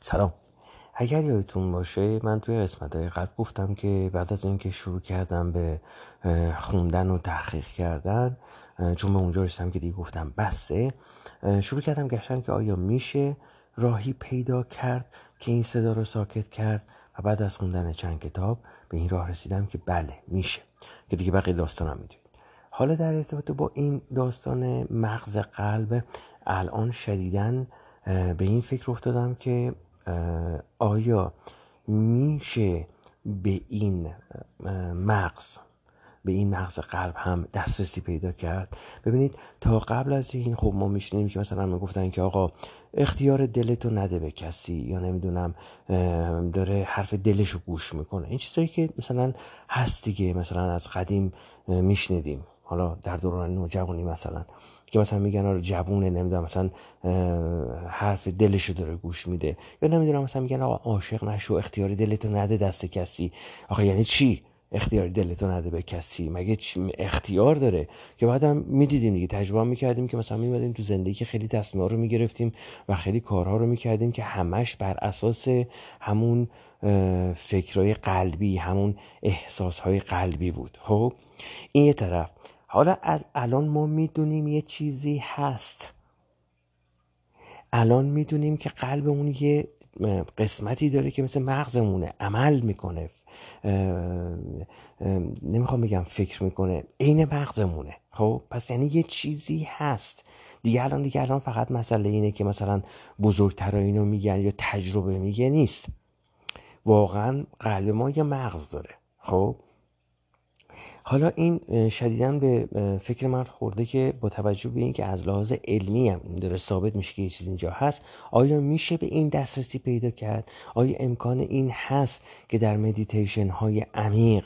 سلام. اگر یادتون باشه من توی قسمت های قبل گفتم که بعد از اینکه شروع کردم به خوندن و تحقیق کردن چون به اونجا رسیدم که دیگه گفتم بسه شروع کردم گشتن که آیا میشه راهی پیدا کرد که این صدا رو ساکت کرد و بعد از خوندن چند کتاب به این راه رسیدم که بله میشه. که دیگه بقیه داستانم می‌دونید. حالا در ارتباط با این داستان مغز قلب الان شدیدن به این فکر افتادم که آیا میشه به این مغز به این مغز قلب هم دسترسی پیدا کرد؟ ببینید تا قبل از این خب ما میشنیم که مثلا می‌گفتن که آقا اختیار دلتو نده به کسی یا نمی‌دونم داره حرف دلشو گوش می‌کنه. این چیزایی که مثلا هست دیگه مثلا از قدیم میشنیدیم. حالا در دوران نوجوانی مثلا. که مثلا میگن آره جوونه نمی‌دونم مثلا حرف دلشو داره گوش میده. یا نمی‌دونم مثلا میگن آقا عاشق نشو اختیار دلتو نده دست کسی. آقا یعنی چی؟ اختیار دلتو نده به کسی. مگه اختیار داره؟ که بعدم می‌دیدیم دیگه تجربه می‌کردیم که مثلا میمدیم تو زندگی که خیلی تصمیم رو می‌گرفتیم و خیلی کارها رو می‌کردیم که همش بر اساس همون فکرهای قلبی همون احساسهای قلبی بود. خب این یه طرف. حالا از الان ما می‌دونیم یه چیزی هست. الان می‌دونیم که قلبمون یه قسمتی داره که مثل مغزمونه عمل می‌کنه نمی‌خوام بگم فکر می‌کنه عین مغزمونه. خب پس یعنی یه چیزی هست. دیگه الان دیگه الان فقط مسئله اینه که مثلا بزرگتر اینو میگن یا تجربه میگه نیست. واقعا قلب ما یه مغز داره. خب؟ حالا این شدیدا به فکر من خورده که با توجه به اینکه از لحاظ علمی هم داره ثابت میشه که یه چیز اینجا هست آیا میشه به این دسترسی پیدا کرد؟ آیا امکان این هست که در مدیتیشن های عمیق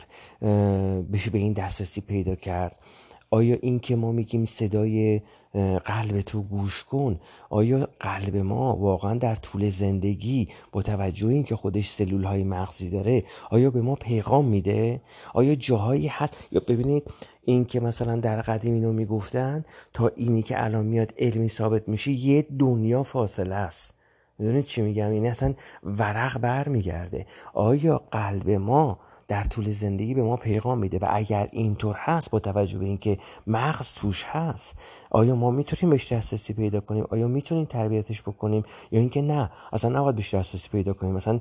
بشه به این دسترسی پیدا کرد؟ آیا این که ما میگیم صدای قلب تو گوش کن آیا قلب ما واقعا در طول زندگی با توجه این که خودش سلول های مغزی داره آیا به ما پیغام میده؟ آیا جاهایی هست؟ یا ببینید این که مثلا در قدیم اینو می‌گفتن تا اینی که الان میاد علمی ثابت میشه یه دنیا فاصله است. می‌دونید چی میگم؟ این اصلا ورق بر میگرده آیا قلب ما در طول زندگی به ما پیغام میده و اگر اینطور هست با توجه به اینکه مغز توش هست آیا ما می‌تونیم بهش دسترسی پیدا کنیم؟ آیا می‌تونیم تربیتش بکنیم؟ یا اینکه نه اصلا نباید بهش دسترسی پیدا کنیم. مثلا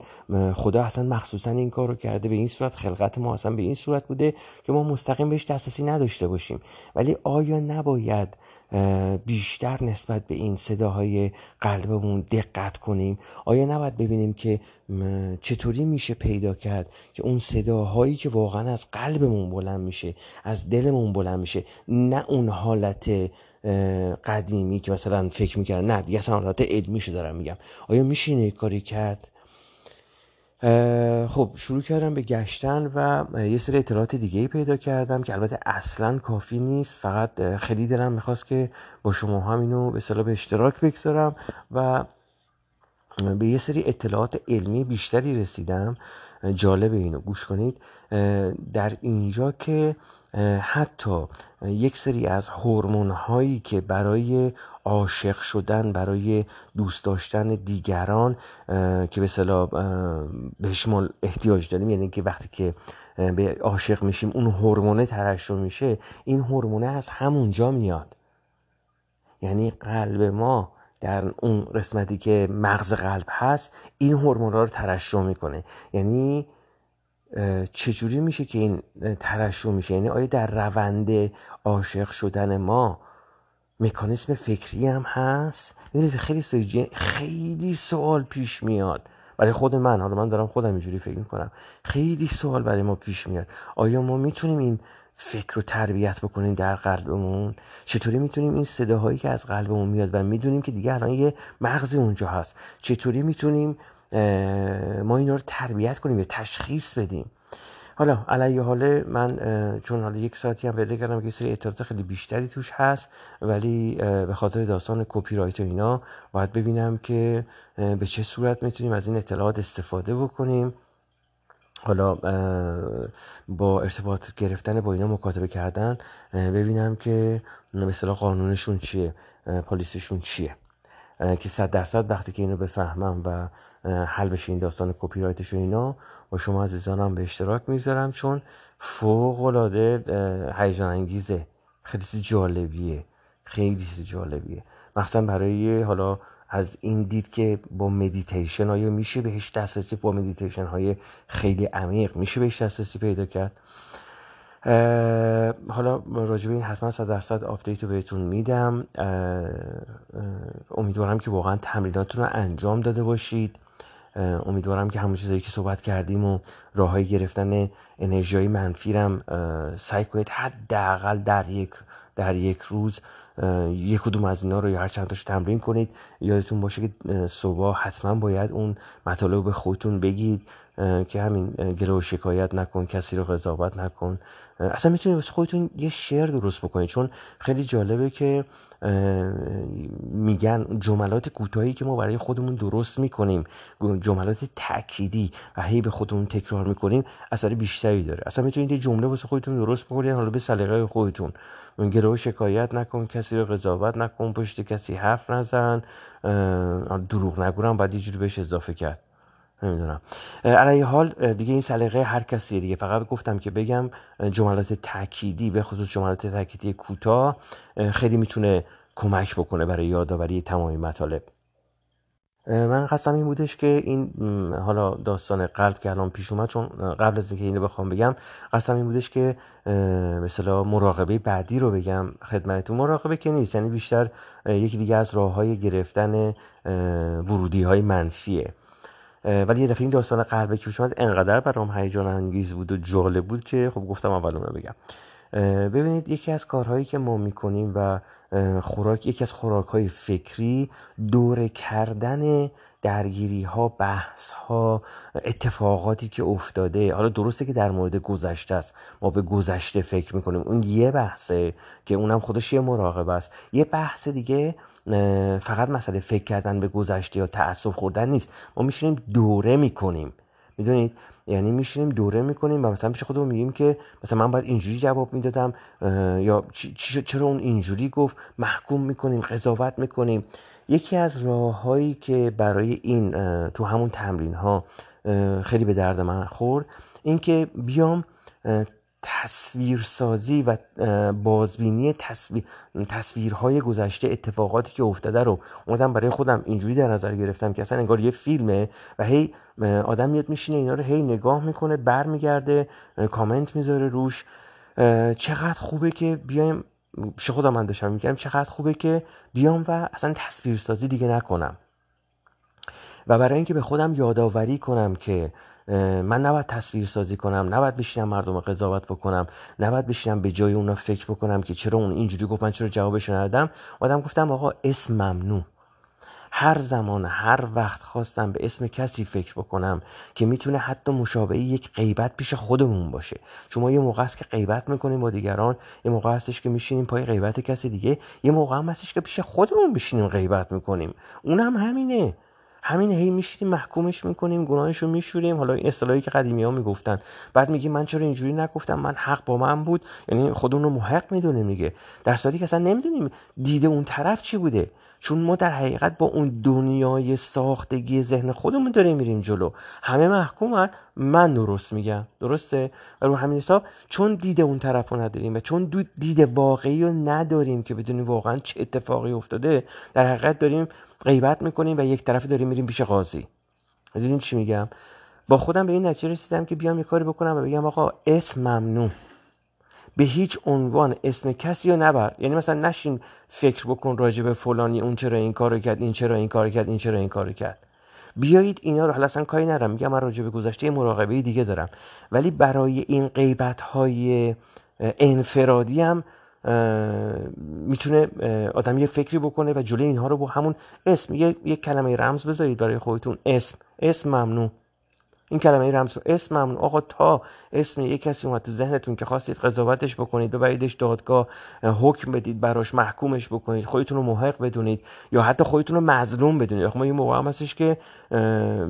خدا اصلا مخصوصا این کار رو کرده به این صورت خلقت ما اصلا به این صورت بوده که ما مستقیم بهش دسترسی نداشته باشیم. ولی آیا نباید بیشتر نسبت به این صداهای قلبمون دقت کنیم. آیا نباید ببینیم که چطوری میشه پیدا کرد که اون صداهایی که واقعا از قلبمون بلند میشه از دلمون بلند میشه نه اون حالت قدیمی که مثلا فکر می‌کردن نه دیگه اصلا حالت علمیشو دارم میگم. آیا میشه کاری کرد؟ خب شروع کردم به گشتن و یه سری اطلاعات دیگه ای پیدا کردم که البته اصلا کافی نیست. فقط خیلی دلم می‌خواست که با شما هم اینو به صلاح به اشتراک بگذارم و به یه سری اطلاعات علمی بیشتری رسیدم. جالب اینو گوش کنید. در اینجا که حتی یک سری از هورمون هایی که برای عاشق شدن برای دوست داشتن دیگران که به صلاح بهش ما احتیاج داریم یعنی که وقتی که به عاشق میشیم اون هورمونه ترشح میشه این هورمونه از همونجا میاد. یعنی قلب ما در اون قسمتی که مغز قلب هست این هورمون رو ترشح می‌کنه. یعنی چجوری میشه که این ترشح میشه؟ یعنی آیا در روند عاشق شدن ما مکانیسم فکری هم هست؟ خیلی خیلی سوال پیش میاد. برای خود من حالا من دارم خودم اینجوری فکر می‌کنم. خیلی سوال برای ما پیش میاد. آیا ما می‌تونیم این فکر رو تربیت بکنیم در قلبمون. چطوری می‌تونیم این صداهایی که از قلبمون میاد و می‌دونیم که دیگه الان یه مغزی اونجا هست چطوری می‌تونیم ما اینا رو تربیت کنیم یا تشخیص بدیم؟ حالا علیه حاله من چون حالا یک ساعتی هم پیدا کردم که سری اطلاعات خیلی بیشتری توش هست ولی به خاطر داستان کپی رایت و اینا باید ببینم که به چه صورت می‌تونیم از این اطلاعات استفاده بکنیم. حالا با ارتباط گرفتن با اینا مکاتبه کردن ببینم که به قانونشون چیه policy شون چیه. که صد درصد وقتی که اینو بفهمم و حل بشه این داستان کپی رایتش و اینا با شما عزیزانم به اشتراک می‌ذارم چون فوق العاده هیجان انگیزه خیلی جالبیه. خیلی جالبیه. مخصوصا برای حالا از این دید که با مدیتیشن آیا میشه بهش دسترسی با مدیتیشن های خیلی عمیق میشه بهش دسترسی پیدا کرد. حالا راجع به این حتما صد درصد آپدیت بهتون میدم. امیدوارم که واقعا تمریناتون رو انجام داده باشید. امیدوارم که همون چیزایی که صحبت کردیم و راه گرفتن انرژی های منفی رم سعی کنید حداقل در یک در یک روز یک کدوم از اینا رو یا هر چند تاش تمرین کنید یادتون باشه که صبح حتما باید اون مطالب به خودتون بگید. که همین گله و شکایت نکن کسی رو قضاوت نکن. اصلا می‌تونید واسه خودتون یه شعر درست بکنید چون خیلی جالبه که میگن جملات کوتاهی که ما برای خودمون درست می‌کنیم جملات تأکیدی و هی به خودمون تکرار می‌کنیم اثر بیشتری داره. اصلا می‌تونید یه جمله واسه خودتون درست بکنید حالا به سلیقه خودتون. گله و شکایت نکن کسی رو قضاوت نکن پشت کسی حرف نزن. دروغ نگورم باید یه جوری بهش اضافه کرد. نمی‌دونم. علیه حال دیگه این سلیقه هر کسیه دیگه. فقط گفتم که بگم جملات تأکیدی به خصوص جملات تأکیدی کوتاه خیلی می‌تونه کمک بکنه برای یادآوری تمامی مطالب. من قسم این بودش که این حالا داستان قلب که الان پیش اومد چون قبل از اینکه اینو بخوام بگم قسم این بودش که مثلا مراقبه بعدی رو بگم خدمتتون. مراقبه که نیست یعنی بیشتر یکی دیگه از راه های گرفتن ورودی های منفیه. ولی یه دفعه این داستان قلبه که اومد انقدر برام هیجان انگیز بود و جالب بود که خب گفتم اول اونو بگم. ببینید یکی از کارهایی که ما می‌کنیم و خوراک یکی از خوراک های فکری دور کردن درگیری ها بحث ها اتفاقاتی که افتاده. حالا درسته که در مورد گذشته است. ما به گذشته فکر می‌کنیم. اون یه بحثه که اونم خودش یه مراقبه است. یه بحث دیگه فقط مسئله فکر کردن به گذشته یا تأسف خوردن نیست. ما میشینیم دوره می‌کنیم. می‌دونید؟ یعنی میشینیم دوره می‌کنیم و مثلا پیش خودمون میگیم که مثلا من باید اینجوری جواب می‌دادم یا چرا اون اینجوری گفت؟ محکوم می‌کنیم قضاوت می‌کنیم. یکی از راههایی که برای این تو همون تمرین ها خیلی به درد من خورد اینکه بیام تصویرسازی و بازبینی تصویر تصویرهای گذشته اتفاقاتی که افتاده رو اومدم برای خودم اینجوری در نظر گرفتم که اصلا انگار یه فیلمه و هی آدم میاد میشینه اینا رو هی نگاه می‌کنه برمیگرده کامنت می‌ذاره روش. چقدر خوبه که بیایم پیش خودم من داشتم میگم چقدر خوبه که بیام و اصلا تصویرسازی دیگه نکنم. و برای اینکه به خودم یادآوری کنم که من نباید تصویر سازی کنم نباید بشینم مردم قضاوت بکنم نباید بشینم به جای اونا فکر بکنم که چرا اون اینجوری گفت من چرا جوابش ندادم. آدم گفتم آقا اسم ممنوع. هر زمان هر وقت خواستم به اسم کسی فکر بکنم که می‌تونه حتی مشابه یک غیبت پیش خودمون باشه. چون ما یه موقع است که غیبت می‌کنیم با دیگران یه موقع هستش که میشینیم پای غیبت کسی دیگه یه موقع هم هستش که پیش خودمون بشینیم غیبت می‌کنیم. اونم همینه. همین هی میشینیم محکومش می‌کنیم گناهش رو میشوریم. حالا این اصطلاحی که قدیمی ها می‌گفتن. بعد میگیم من چرا اینجوری نگفتم؟ من حق با من بود. یعنی خودمون رو محق می‌دونیم دیگه. در صورتی که اصلا نمی‌دونیم دیده اون طرف چی بوده. چون ما در حقیقت با اون دنیای ساختگی ذهن خودمون داریم میریم جلو. همه محکومن من درست میگم. درسته؟ و رو همین حساب چون دیده اون طرف رو نداریم و چون دید واقعی رو نداریم که بدونیم واقعا چه اتفاقی افتاده در حقیقت داریم غیبت می‌کنیم و یک طرف داریم میریم پیش قاضی. می‌دونین چی میگم؟ با خودم به این نتیجه رسیدم که بیام یه کاری بکنم و بگم آقا اسم ممنوع. به هیچ عنوان اسم کسی رو نبر. یعنی مثلا نشین فکر بکن راجع به فلانی اون چرا این کارو کرد این چرا این کارو کرد این چرا این کارو کرد. بیایید اینا رو اصلا کاری نرم میگم من راجع به گذشته مراقبه دیگه دارم. ولی برای این غیبت های انفرادی هم می‌تونه آدم یه فکری بکنه و جلوی اینها رو با همون اسم یه, کلمه رمز بذارید برای خودتون. اسم اسم ممنوع. این کلمه رمز رو اسم ممنوع آقا تا اسم یک کسی اومد تو ذهنتون که خواستید قضاوتش بکنید ببریدش دادگاه حکم بدید براش محکومش بکنید خودتون رو محق بدونید یا حتی خودتون رو مظلوم بدونید. ما یه موقع هم هستش که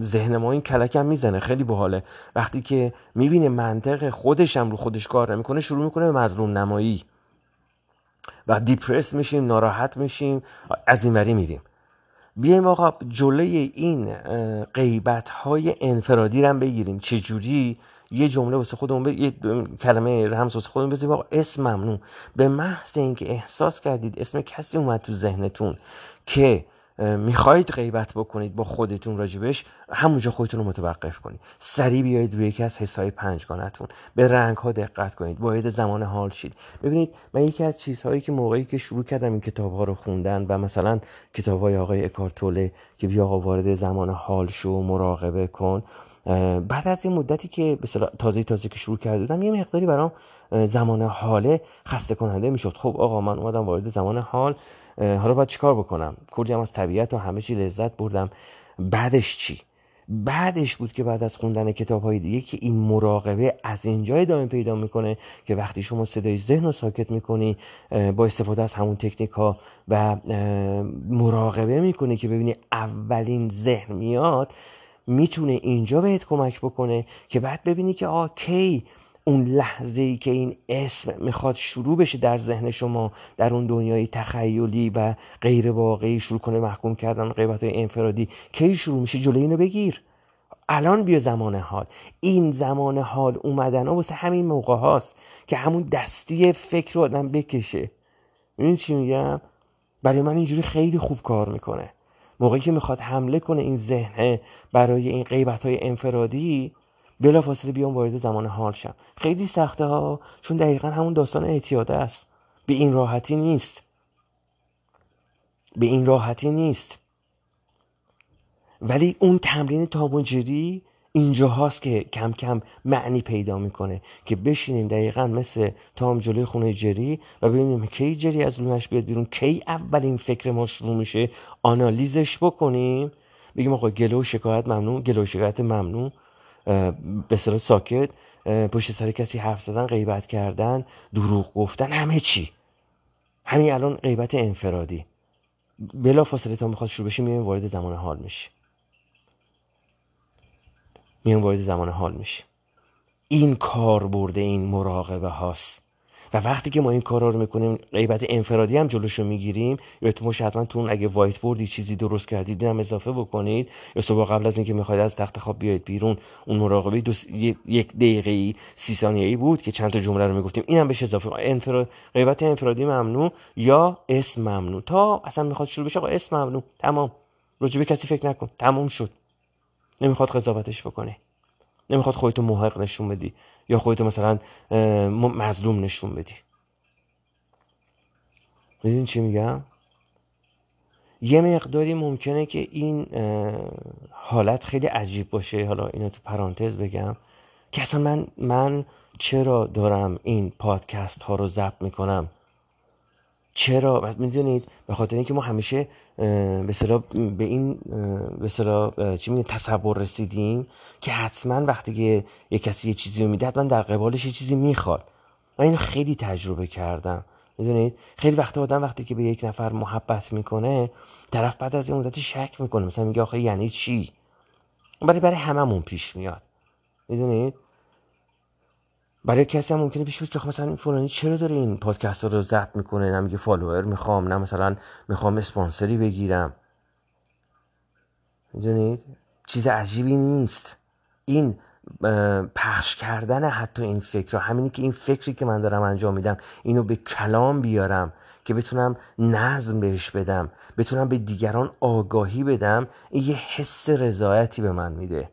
ذهن ما این کلکم می‌زنه. خیلی باحاله. وقتی که می‌بینه منطق خودش هم رو خودش کار نمی‌کنه شروع می‌کنه به مظلوم نمایی. و دیپرس میشیم ناراحت میشیم از این میریم. بیایم آقا جلوی این غیبت های انفرادی رو بگیریم چجوری یه جمله واسه خودمون. یه کلمه رمز واسه خودمون بذاریم آقا اسم ممنوع به محض اینکه احساس کردید اسم کسی اومد تو ذهنتون که می‌خواهید غیبت بکنید با خودتون راجبش همونجا خودتون رو متوقف کنید. سریع بیایید روی یکی از حسای پنجگانتون. به رنگ ها دقت کنید. باید زمان حال شید. ببینید من یکی از چیزهایی که موقعی که شروع کردم این کتاب ها رو خوندن و مثلا کتاب های آقای اکارتوله که بیا آقا وارد زمان حال شو مراقبه کن بعد از این مدتی که تازه تازه که شروع کرده بودم یه مقداری برام زمان حاله خسته کننده می‌شد. خب آقا من اومدم وارد زمان حال حالا باید چیکار بکنم؟ کلی هم از طبیعت و همه چی لذت بردم. بعدش چی؟ بعدش بود که بعد از خوندن کتاب های دیگه که این مراقبه از اینجا ادامه پیدا می‌کنه که وقتی شما صدای ذهن رو ساکت می‌کنی با استفاده از همون تکنیک ها و مراقبه می‌کنی که ببینی اولین ذهن میاد می‌تونه اینجا بهت کمک بکنه که بعد ببینی که آ کی اون لحظه ای که این اسم می‌خواد شروع بشه در ذهن شما در اون دنیای تخیلی و غیر واقعی شروع کنه محکوم کردن غیبت های انفرادی کی شروع میشه؟ جلوی اینو بگیر. الان بیا زمان حال. این زمان حال اومدن ها واسه همین موقع هاست که همون دستی فکر رو آدم بکشه. این چی میگم؟ برای من اینجوری خیلی خوب کار می‌کنه. موقعی که می‌خواد حمله کنه این ذهن برای این غیبت های انفرادی بلا فاصله بیام وارد زمان حال شم. خیلی سخته ها چون دقیقا همون داستان اعتیاده است. به این راحتی نیست. به این راحتی نیست. ولی اون تمرین تابونجری اینجا هاست که کم کم معنی پیدا می‌کنه که بشینیم دقیقا مثل تام جلوی خونه جری و ببینیم کی جری از لونش بیاد بیرون کی اولین فکر ما شروع میشه آنالیزش بکنیم. بگیم آقا گلو شکایت ممنوع گلو شکایت ممنوع. به صورت ساکت پشت سر کسی حرف زدن غیبت کردن دروغ گفتن همه چی. همین الان غیبت انفرادی. بلا فاصله تا می‌خواد شروع بشه میایم وارد زمان حال میشه میایم وارد زمان حال میشه این کار برده این مراقبه هاست. و وقتی که ما این کارا رو می‌کنیم غیبت انفرادی هم جلوش رو می‌گیریم یا تو حتما تو اگه وایت بوردی چیزی درست کردید هم اضافه بکنید. یا صبح قبل از اینکه می‌خواید از تخت خواب بیاید بیرون اون مراقبه دو یک دقیقه سی ثانیه ای بود که چند تا جمله رو می‌گفتیم. این هم بهش اضافه انفراد... غیبت انفرادی ممنوع یا اسم ممنوع؟ تا اصلا می‌خواد شروع بشه آقا اسم ممنوع. تمام. راجع کسی فکر نکن. تموم شد. نمی‌خواد قضاوتش بکنه. نمی‌خواد خودتو محق نشون بدی. یا خودتو مثلا مظلوم نشون بدی. می‌دونی چی میگم؟ یه مقداری ممکنه که این حالت خیلی عجیب باشه. حالا اینو تو پرانتز بگم که اصلا من من چرا دارم این پادکست ها رو ضبط می‌کنم؟ چرا؟ می‌دونید به خاطر اینکه ما همیشه به به این به چی میگه تصور رسیدیم که حتما وقتی که یه کسی یه چیزی میده حتما در قبالش یه چیزی می‌خواد. من اینو خیلی تجربه کردم. می‌دونید؟ خیلی وقت آدم وقتی که به یک نفر محبت می‌کنه طرف بعد از یه مدتی شک می‌کنه. مثلا میگه آخه یعنی چی؟ برای برای هممون پیش میاد. می‌دونید؟ برای کسی هم ممکنه پیش که خب مثلا این فلانی چرا داره این پادکست رو ضبط می‌کنه؟ نه میگه فالوور می‌خوام نه مثلا می‌خوام اسپانسری بگیرم. می‌دونید؟ چیز عجیبی نیست. این پخش کردن حتی این فکر همینی که این فکری که من دارم انجام میدم اینو به کلام بیارم که بتونم نظم بهش بدم بتونم به دیگران آگاهی بدم این یه حس رضایتی به من میده.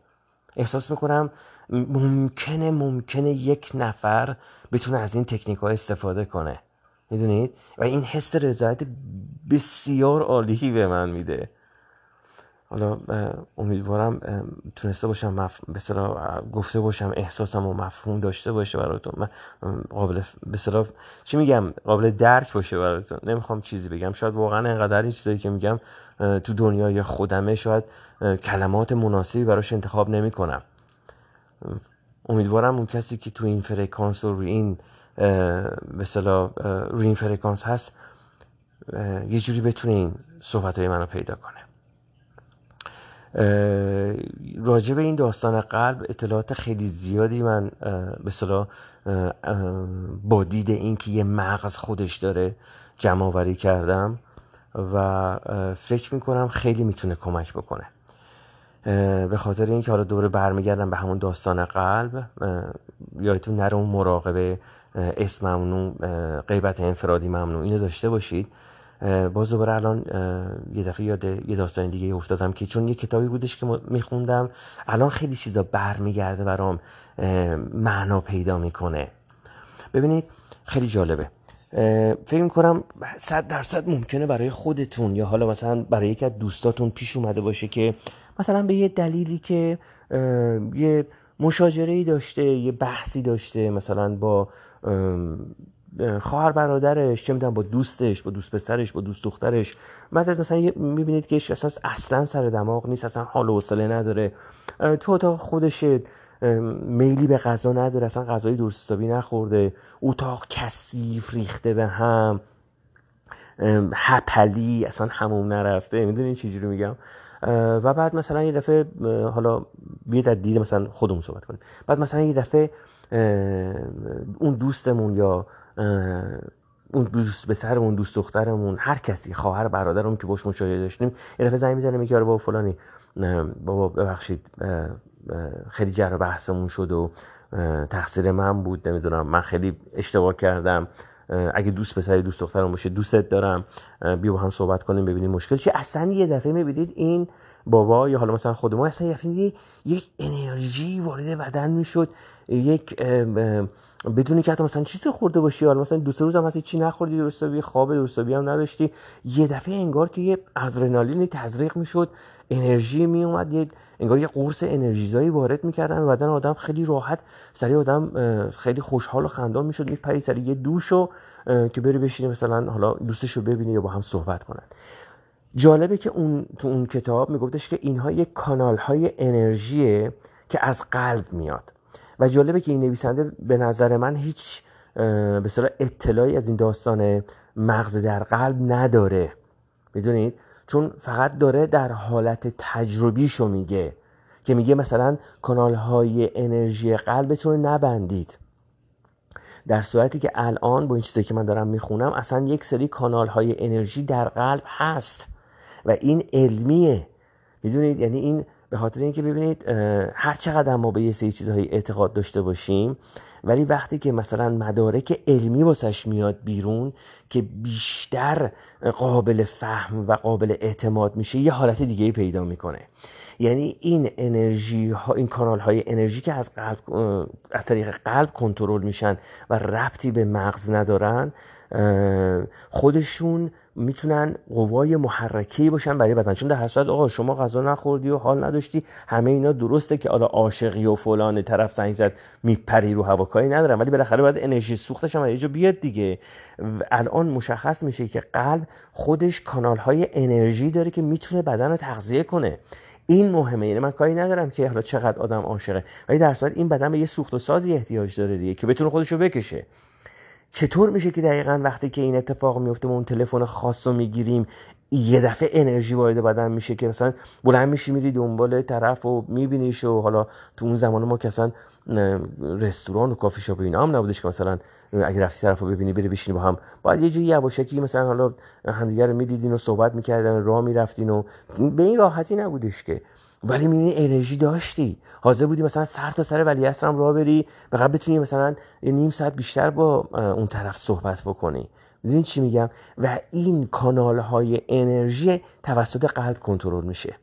احساس می‌کنم ممکنه ممکنه یک نفر بتونه از این تکنیک ها استفاده کنه. می‌دونید؟ و این حس رضایت بسیار عالی به من میده. حالا امیدوارم تونسته باشم مف... گفته باشم احساسم و مفهوم داشته باشه براتون. من قابل به چی میگم؟ قابل درک باشه براتون. نمی‌خوام چیزی بگم. شاید واقعا انقدر این چیزایی که میگم تو دنیای خودمه شاید کلمات مناسبی براش انتخاب نمی‌کنم. امیدوارم اون کسی که تو این فرکانس و روی این به روی این فرکانس هست یه جوری بتونه این صحبت های منو پیدا کنه. راجع به این داستان قلب اطلاعات خیلی زیادی من به با دید اینکه یه مغز خودش داره جمع کردم و فکر می‌کنم خیلی می‌تونه کمک بکنه. به خاطر اینکه حالا دوباره برمیگردم به همون داستان قلب یادتون نره اون مراقبه اسم ممنوع غیبت انفرادی ممنوع اینو داشته باشید. باز دوباره الان یه دفعه یاد یه داستان دیگه افتادم که چون یه کتابی بودش که میخوندم الان خیلی چیزا برمیگرده برام معنا پیدا می‌کنه. ببینید خیلی جالبه. فکر می‌کنم صد درصد ممکنه برای خودتون یا حالا مثلا برای یکی از دوستاتون پیش اومده باشه که مثلا به یه دلیلی که یه مشاجره داشته یه بحثی داشته مثلا با خواهر برادرش چه می‌دونم با دوستش با دوست پسرش با دوست دخترش. بعد از مثلا می‌بینید که اصلا اصلا سر دماغ نیست اصلا حال و حوصله نداره. تو اتاق خودش میلی به غذا نداره اصلا غذای درست نخورده. اتاق کثیف ریخته به هم. هپلی اصلا هموم نرفته. می‌دونی رو میگم؟ و بعد مثلا یه دفعه حالا بیاید از دید مثلا خودمون صحبت کنیم. بعد مثلا یه دفعه اون دوستمون یا اون دوست به سرمون دوست دخترمون هر کسی خواهر برادرمون که باش مشاهده داشتیم یه دفعه زنگ می‌زنه میگه آره بابا فلانی بابا ببخشید خیلی جر بحثمون شد و تقصیر من بود نمی‌دونم من خیلی اشتباه کردم. اگه دوست پسر دوست دخترم باشه دوستت دارم بیا با هم صحبت کنیم ببینیم مشکل چی اصلا یه دفعه می‌بینید این بابا یا حالا مثلا خود ما اصلا یه یک انرژی وارد بدن می‌شد. یک بدونی که حتی مثلا چیزی خورده باشی. حالا مثلا دو سه روز هم مثلا چی نخوردی؟ درستابی خواب درستابی هم نداشتی. یه دفعه انگار که یه ادرنالین تزریق می‌شد انرژی می اومد یه انگار یه قرص انرژیزایی وارد می‌کردن و بدن آدم خیلی راحت سری آدم خیلی خوشحال و خندان می‌شد. میپرید سری یه دوشو که بری بشینه مثلا حالا دوستشو ببینه یا با هم صحبت کنن. جالبه که اون تو اون کتاب میگفتش که اینها یک کانال های انرژیه که از قلب میاد. و جالبه که این نویسنده به نظر من هیچ به اطلاعی از این داستان مغز در قلب نداره. می‌دونید؟ چون فقط داره در حالت تجربیشو میگه که میگه مثلا کانال های انرژی قلبتون رو نبندید. در صورتی که الان با این چیزی که من دارم می‌خونم اصلا یک سری کانال های انرژی در قلب هست و این علمیه. می‌دونید؟ یعنی این به خاطر اینکه ببینید هر چقدر ما به یه سری چیزهایی اعتقاد داشته باشیم ولی وقتی که مثلا مدارک علمی واسش میاد بیرون که بیشتر قابل فهم و قابل اعتماد میشه یه حالت دیگه پیدا می‌کنه. یعنی این انرژی ها این کانال های انرژی که از قلب از طریق قلب کنترل میشن و ربطی به مغز ندارن خودشون می‌تونن قوای محرکه باشن برای بدن. چون در هر صورت آقا شما غذا نخوردی و حال نداشتی همه اینا درسته که حالا عاشقی و فلان طرف زنگ زد میپری رو هواکایی ندارم ولی بالاخره باید انرژی سوختش هم یه بیاد دیگه. الان مشخص میشه که قلب خودش کانال های انرژی داره که می‌تونه بدن رو تغذیه کنه. این مهمه یعنی من کاری ندارم که حالا چقدر آدم عاشقه. ولی در این بدن به یه سوخت و سازی احتیاج داره دیگه که بتونه خودش رو بکشه. چطور میشه که دقیقا وقتی که این اتفاق میفته ما اون تلفن خاص رو می‌گیریم یه دفعه انرژی وارد بدن میشه که مثلا بلند میشی میری دنبال طرف و میبینیش و حالا تو اون زمان ما که اصلا رستوران و کافی شاپ اینا هم نبودش که مثلا اگه رفتی طرف رو ببینی بری بشینی با هم. باید یه جایی یواشکی مثلا حالا همدیگه رو می‌دیدین و صحبت می‌کردن راه می‌رفتین و به این راحتی نبودش که. ولی می انرژی داشتی. حاضر بودی مثلا سر تا سر ولی هم راه بری فقط بتونی مثلا نیم ساعت بیشتر با اون طرف صحبت بکنی. می‌دونی چی میگم؟ و این کانال های انرژی توسط قلب کنترل میشه.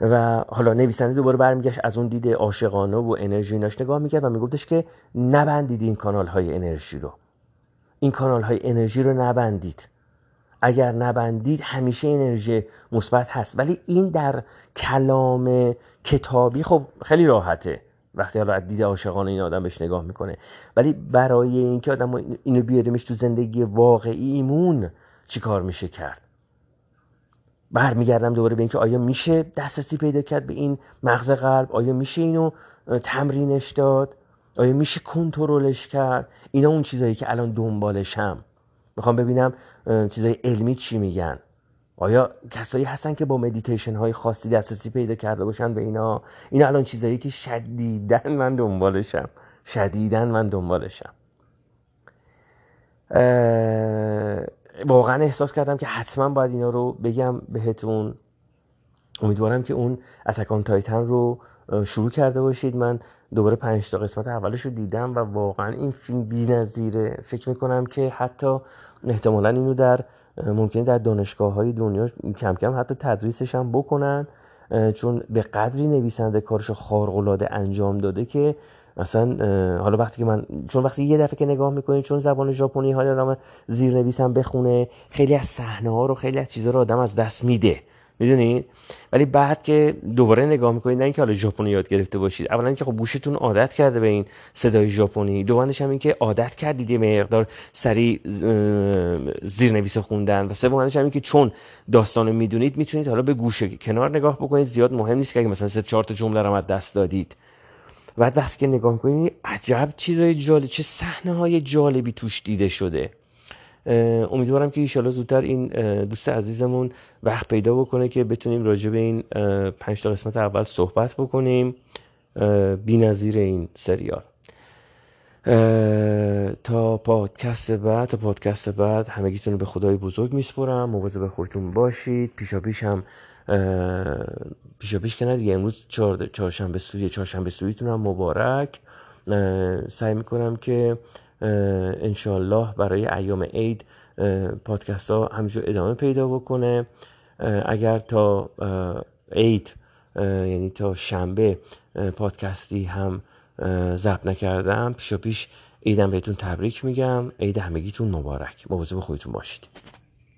و حالا نویسنده دوباره برمیگشت از اون دید عاشقانه و انرژی ناش نگاه می‌کرد و میگفتش که نبندید این کانال های انرژی رو. این کانال های انرژی رو نبندید. اگر نبندید همیشه انرژی مثبت هست. ولی این در کلام کتابی خب خیلی راحته. وقتی حالا دید عاشقانه این آدم بهش نگاه می‌کنه. ولی برای اینکه آدم اینو بیاریمش تو زندگی واقعیمون چیکار میشه کرد؟ برمیگردم دوباره به اینکه آیا میشه دسترسی پیدا کرد به این مغز قلب؟ آیا میشه اینو تمرینش داد؟ آیا میشه کنترلش کرد؟ اینا اون چیزایی که الان دنبالشم. می‌خوام ببینم چیزای علمی چی میگن. آیا کسایی هستن که با مدیتیشن های خاصی دسترسی پیدا کرده باشن به اینا؟ این الان چیزایی که شدیدن من دنبالشم. شدیدن من دنبالشم. واقعا احساس کردم که حتما باید اینا رو بگم بهتون. امیدوارم که اون Attack on Titan رو شروع کرده باشید. من دوباره پنج تا قسمت اولش رو دیدم و واقعا این فیلم بی نظیره. فکر می‌کنم که حتی احتمالا اینو در ممکنه در دانشگاه های دنیا کم کم حتی تدریسش هم بکنن چون به قدری نویسنده کارش خارق انجام داده که مثلا حالا وقتی که من چون وقتی یه دفعه که نگاه می‌کنید چون زبان ژاپنی ها آدم زیرنویسم بخونه خیلی از صحنه ها رو خیلی از چیزها رو آدم از دست میده. می‌دونید ولی بعد که دوباره نگاه می‌کنید نه اینکه حالا ژاپنی یاد گرفته باشید اولا اینکه خب گوشتون عادت کرده به این صدای ژاپنی دومش هم اینکه عادت کردید یه مقدار سری زیرنویس خوندن و سومش هم اینکه چون داستانو می‌دونید می‌تونید حالا به گوشه کنار نگاه بکنید زیاد مهم نیست که اگه مثلا سه چهار تا جمله رو دست دادید. بعد وقتی که نگاه می‌کنید عجب چیزای جالب چه صحنه های جالبی توش دیده شده. امیدوارم که ایشالا زودتر این دوست عزیزمون وقت پیدا بکنه که بتونیم راجع به این پنج تا قسمت اول صحبت بکنیم بی نظیر این سریال. تا پادکست بعد تا پادکست بعد همگیتون رو به خدای بزرگ میسپرم. مواظب خودتون باشید. پیشا پیش هم پیشا پیش که نه دیگه امروز چهارشنبه سوری چهارشنبه سوریتون هم مبارک. سعی می‌کنم که انشالله برای ایام عید پادکست ها همینجور ادامه پیدا بکنه. اگر تا عید یعنی تا شنبه پادکستی هم ضبط نکردم پیشا پیش عیدم بهتون تبریک میگم. عید همگیتون مبارک. مواظب خودتون باشید.